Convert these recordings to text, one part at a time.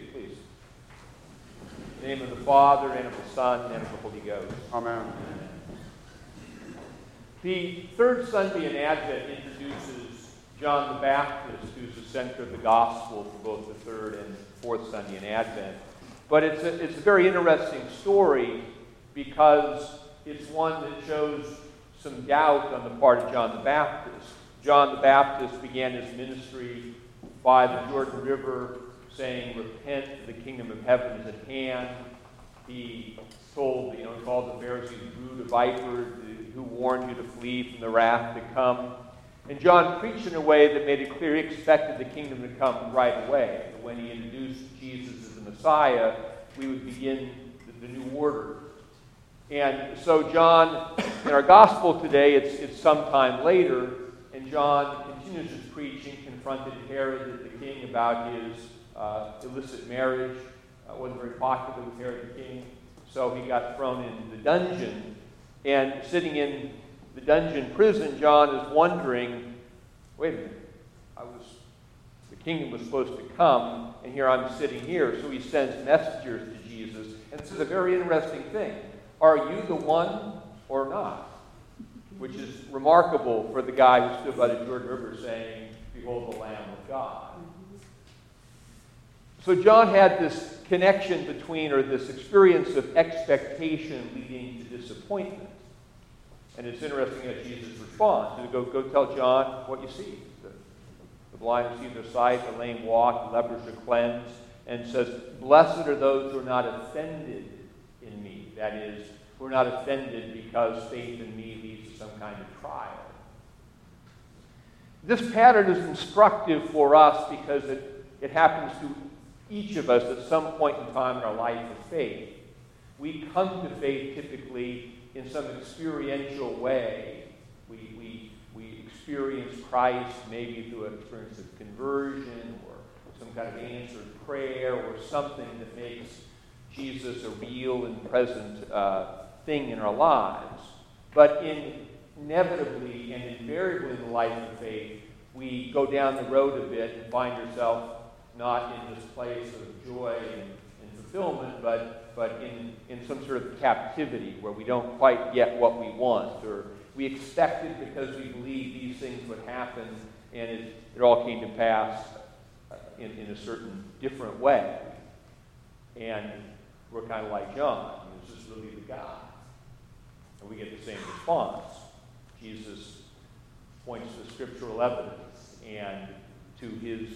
please. In the name of the Father, and of the Son, and of the Holy Ghost. Amen. The third Sunday in Advent introduces John the Baptist, who's the center of the gospel for both the third and fourth Sunday in Advent. But it's a, it's a very interesting story because it's one that shows some doubt on the part of John the Baptist. John the Baptist began his ministry by the Jordan River saying, Repent, the kingdom of heaven is at hand. He told, you know, called the Pharisees brood of vipers, who warned you to flee from the wrath to come. And John preached in a way that made it clear he expected the kingdom to come right away. When he introduced Jesus as the Messiah, we would begin the, the new order. And so, John, in our gospel today, it's, it's sometime later, and John continues his preaching, confronted Herod the king about his uh, illicit marriage. Uh, wasn't very popular with Herod the king, so he got thrown into the dungeon. And sitting in the dungeon prison, John is wondering, wait a minute, I was the kingdom was supposed to come, and here I'm sitting here. So he sends messengers to Jesus, and this is a very interesting thing. Are you the one or not? Which is remarkable for the guy who stood by the Jordan River saying, Behold the Lamb of God. So John had this connection between, or this experience of expectation leading to disappointment. And it's interesting that Jesus responds. Go, go tell John what you see. The, the blind see their sight, the lame walk, the lepers are cleansed, and says, Blessed are those who are not offended in me. That is, who are not offended because faith in me leads to some kind of trial. This pattern is instructive for us because it, it happens to each of us at some point in time in our life of faith. We come to faith typically in some experiential way. We, we, we experience Christ maybe through an experience of conversion or some kind of answered prayer or something that makes Jesus a real and present uh, thing in our lives. But in, inevitably and invariably in the life of faith, we go down the road a bit and find ourselves not in this place of joy and, and fulfillment, but, but in, in some sort of captivity where we don't quite get what we want, or we expect it because we believe these things would happen, and it, it all came to pass uh, in, in a certain different way. And we're kind of like John. Is this really the God? And we get the same response. Jesus points to scriptural evidence and to his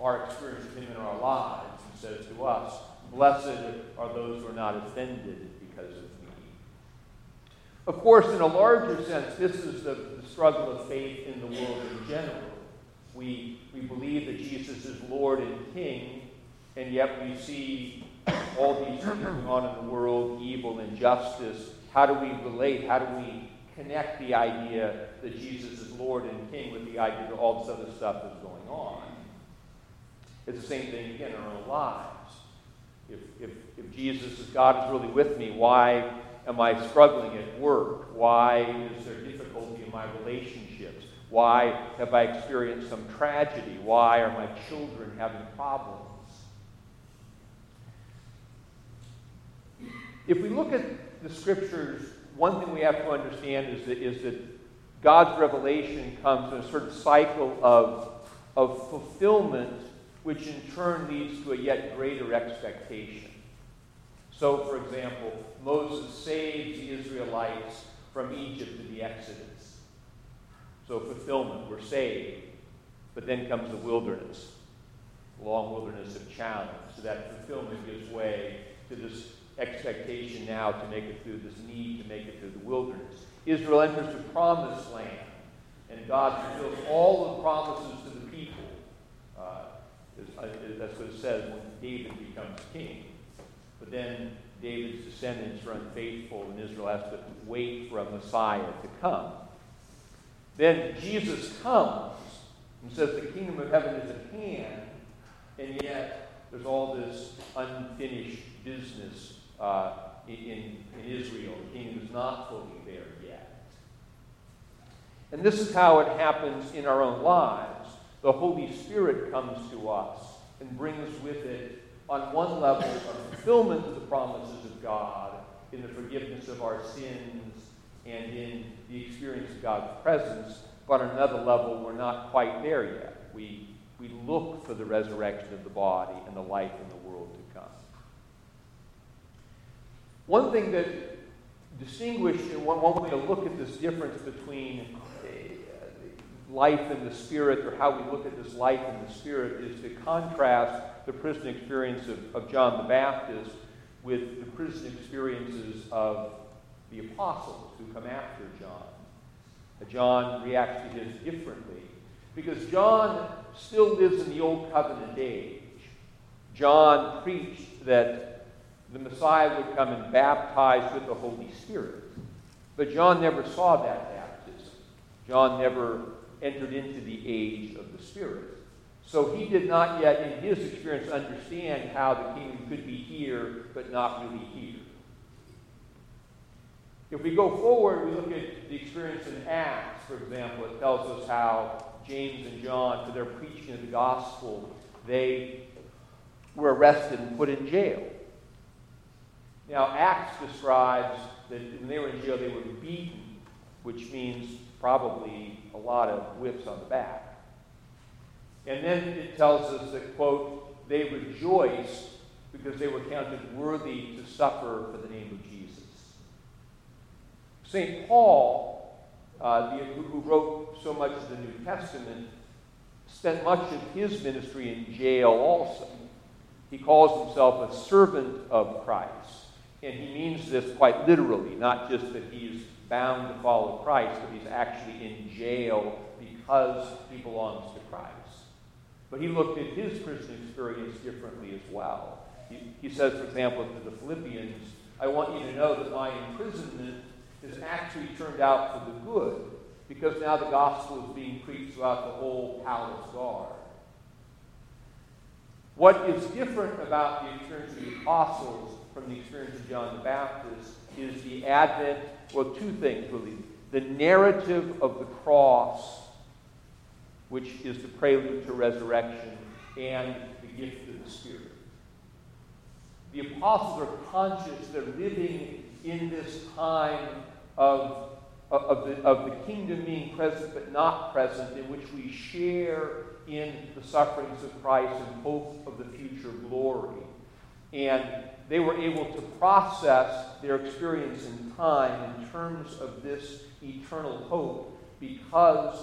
our experience of Him in our lives and says to us, Blessed are those who are not offended because of me. Of course, in a larger sense, this is the, the struggle of faith in the world in general. We, we believe that Jesus is Lord and King, and yet we see all these things going on in the world evil, injustice. How do we relate? How do we connect the idea that Jesus is Lord and King with the idea that all this other stuff is going on? It's the same thing again in our own lives. If, if, if Jesus is God is really with me, why am I struggling at work? Why is there difficulty in my relationships? Why have I experienced some tragedy? Why are my children having problems? If we look at the scriptures, one thing we have to understand is that, is that God's revelation comes in a certain cycle of, of fulfillment which in turn leads to a yet greater expectation. So, for example, Moses saves the Israelites from Egypt in the Exodus. So, fulfillment, we're saved. But then comes the wilderness, long wilderness of challenge. So, that fulfillment gives way to this expectation now to make it through this need to make it through the wilderness. Israel enters the promised land, and God fulfills all the promises to the that's what it says when David becomes king. But then David's descendants are unfaithful, and Israel has to wait for a Messiah to come. Then Jesus comes and says the kingdom of heaven is at hand, and yet there's all this unfinished business uh, in, in Israel. The kingdom is not fully there yet. And this is how it happens in our own lives the Holy Spirit comes to us and brings with it on one level, a fulfillment of the promises of God in the forgiveness of our sins and in the experience of God's presence, but on another level, we're not quite there yet. We, we look for the resurrection of the body and the life in the world to come. One thing that distinguished, and one, one way to look at this difference between life in the Spirit, or how we look at this life in the Spirit, is to contrast the prison experience of, of John the Baptist with the prison experiences of the apostles who come after John. Uh, John reacts to his differently because John still lives in the Old Covenant age. John preached that the Messiah would come and baptize with the Holy Spirit. But John never saw that baptism. John never entered into the age of the Spirit. So he did not yet, in his experience, understand how the kingdom could be here, but not really here. If we go forward, we look at the experience in Acts, for example, it tells us how James and John, for their preaching of the gospel, they were arrested and put in jail. Now, Acts describes that when they were in jail, they were beaten, which means probably a lot of whips on the back. And then it tells us that, quote, they rejoiced because they were counted worthy to suffer for the name of Jesus. St. Paul, uh, the, who wrote so much of the New Testament, spent much of his ministry in jail also. He calls himself a servant of Christ. And he means this quite literally, not just that he's bound to follow Christ, but he's actually in jail because he belongs to Christ. But he looked at his Christian experience differently as well. He, he says, for example, to the Philippians, I want you to know that my imprisonment has actually turned out for the good because now the gospel is being preached throughout the whole palace guard. What is different about the experience of the apostles from the experience of John the Baptist is the advent, well, two things really. The narrative of the cross, which is the prelude to resurrection, and the gift of the Spirit. The apostles are conscious they're living in this time of, of, the, of the kingdom being present but not present, in which we share in the sufferings of Christ and hope of the future glory. And they were able to process their experience in time in terms of this eternal hope because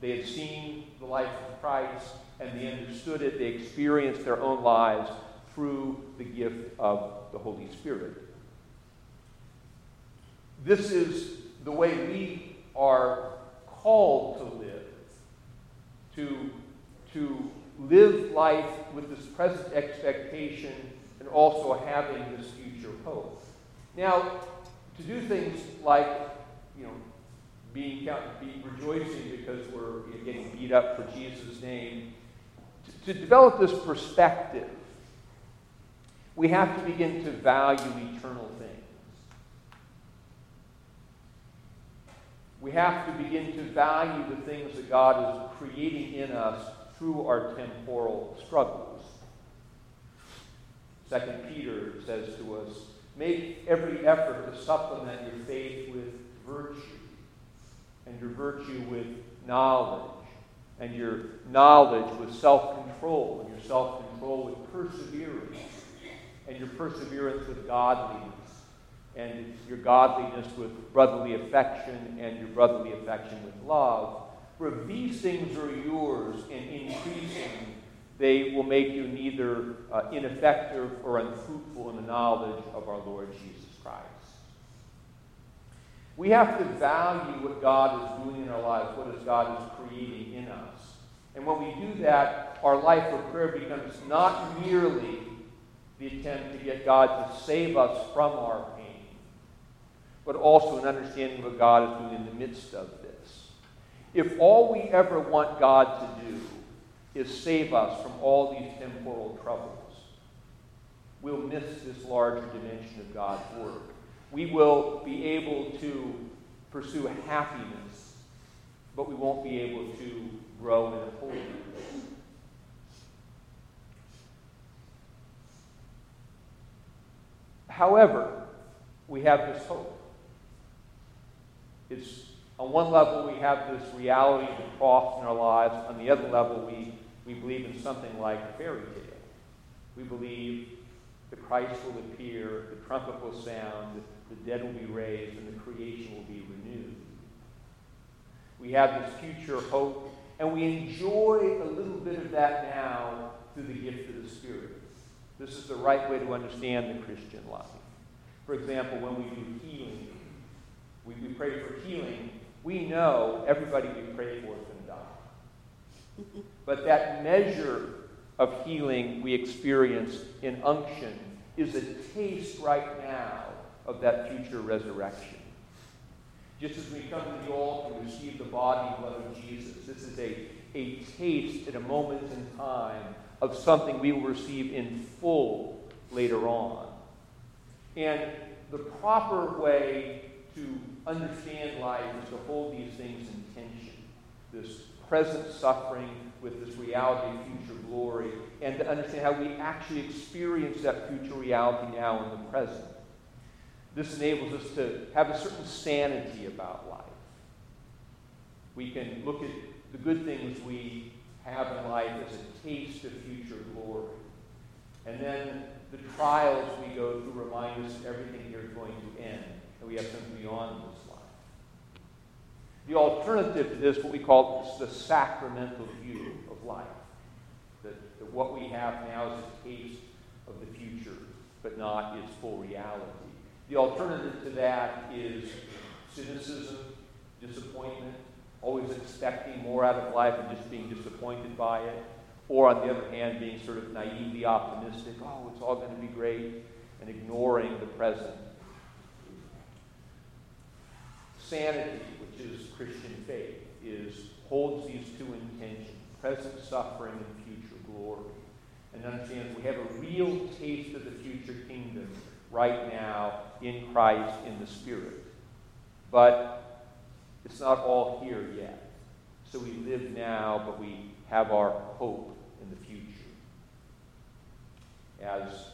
they had seen the life of Christ and they understood it. They experienced their own lives through the gift of the Holy Spirit. This is the way we are called to live, to, to live life with this present expectation also having this future hope. Now, to do things like, you know, being be rejoicing because we're getting beat up for Jesus' name, to, to develop this perspective, we have to begin to value eternal things. We have to begin to value the things that God is creating in us through our temporal struggles. Second Peter says to us, make every effort to supplement your faith with virtue, and your virtue with knowledge, and your knowledge with self-control, and your self-control with perseverance, and your perseverance with godliness, and your godliness with brotherly affection, and your brotherly affection with love. For these things are yours and increasing, they will make you neither uh, ineffective or unfruitful in the knowledge of our Lord Jesus Christ. We have to value what God is doing in our lives, what God is creating in us. And when we do that, our life of prayer becomes not merely the attempt to get God to save us from our pain, but also an understanding of what God is doing in the midst of this. If all we ever want God to do is save us from all these temporal troubles. We'll miss this larger dimension of God's work. We will be able to pursue happiness, but we won't be able to grow in holiness. However, we have this hope. It's on one level we have this reality of the cross in our lives. On the other level, we, we believe in something like a fairy tale. We believe the Christ will appear, the trumpet will sound, the dead will be raised, and the creation will be renewed. We have this future hope, and we enjoy a little bit of that now through the gift of the Spirit. This is the right way to understand the Christian life. For example, when we do healing, we, we pray for healing, we know everybody we pray for is going to die. But that measure of healing we experience in unction is a taste right now of that future resurrection. Just as we come to the altar and receive the body and blood of Jesus, this is a, a taste at a moment in time of something we will receive in full later on. And the proper way to understand life is to hold these things in tension. This present suffering with this reality of future glory, and to understand how we actually experience that future reality now in the present. This enables us to have a certain sanity about life. We can look at the good things we have in life as a taste of future glory. And then the trials we go through remind us everything here is going to end, and we have something beyond. The alternative to this, what we call the sacramental view of life, that, that what we have now is a taste of the future, but not its full reality. The alternative to that is cynicism, disappointment, always expecting more out of life and just being disappointed by it. Or, on the other hand, being sort of naively optimistic, oh, it's all going to be great, and ignoring the present. Sanity, which is Christian faith, is holds these two intentions, present suffering and future glory. And understands we have a real taste of the future kingdom right now in Christ in the Spirit. But it's not all here yet. So we live now, but we have our hope in the future. As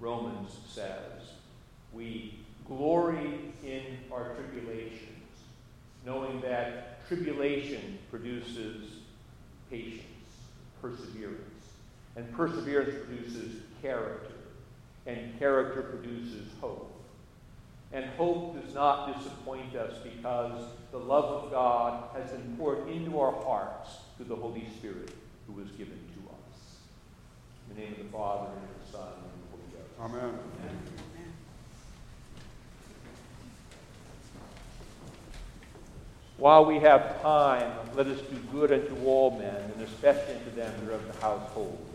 Romans says, we glory in our tribulations, knowing that tribulation produces patience, perseverance. And perseverance produces character and character produces hope. And hope does not disappoint us because the love of God has been poured into our hearts through the Holy Spirit who was given to us. In the name of the Father, and of the Son, and of the Holy Ghost. Amen. Amen. While we have time, let us do good unto all men, and especially unto them that are of the household.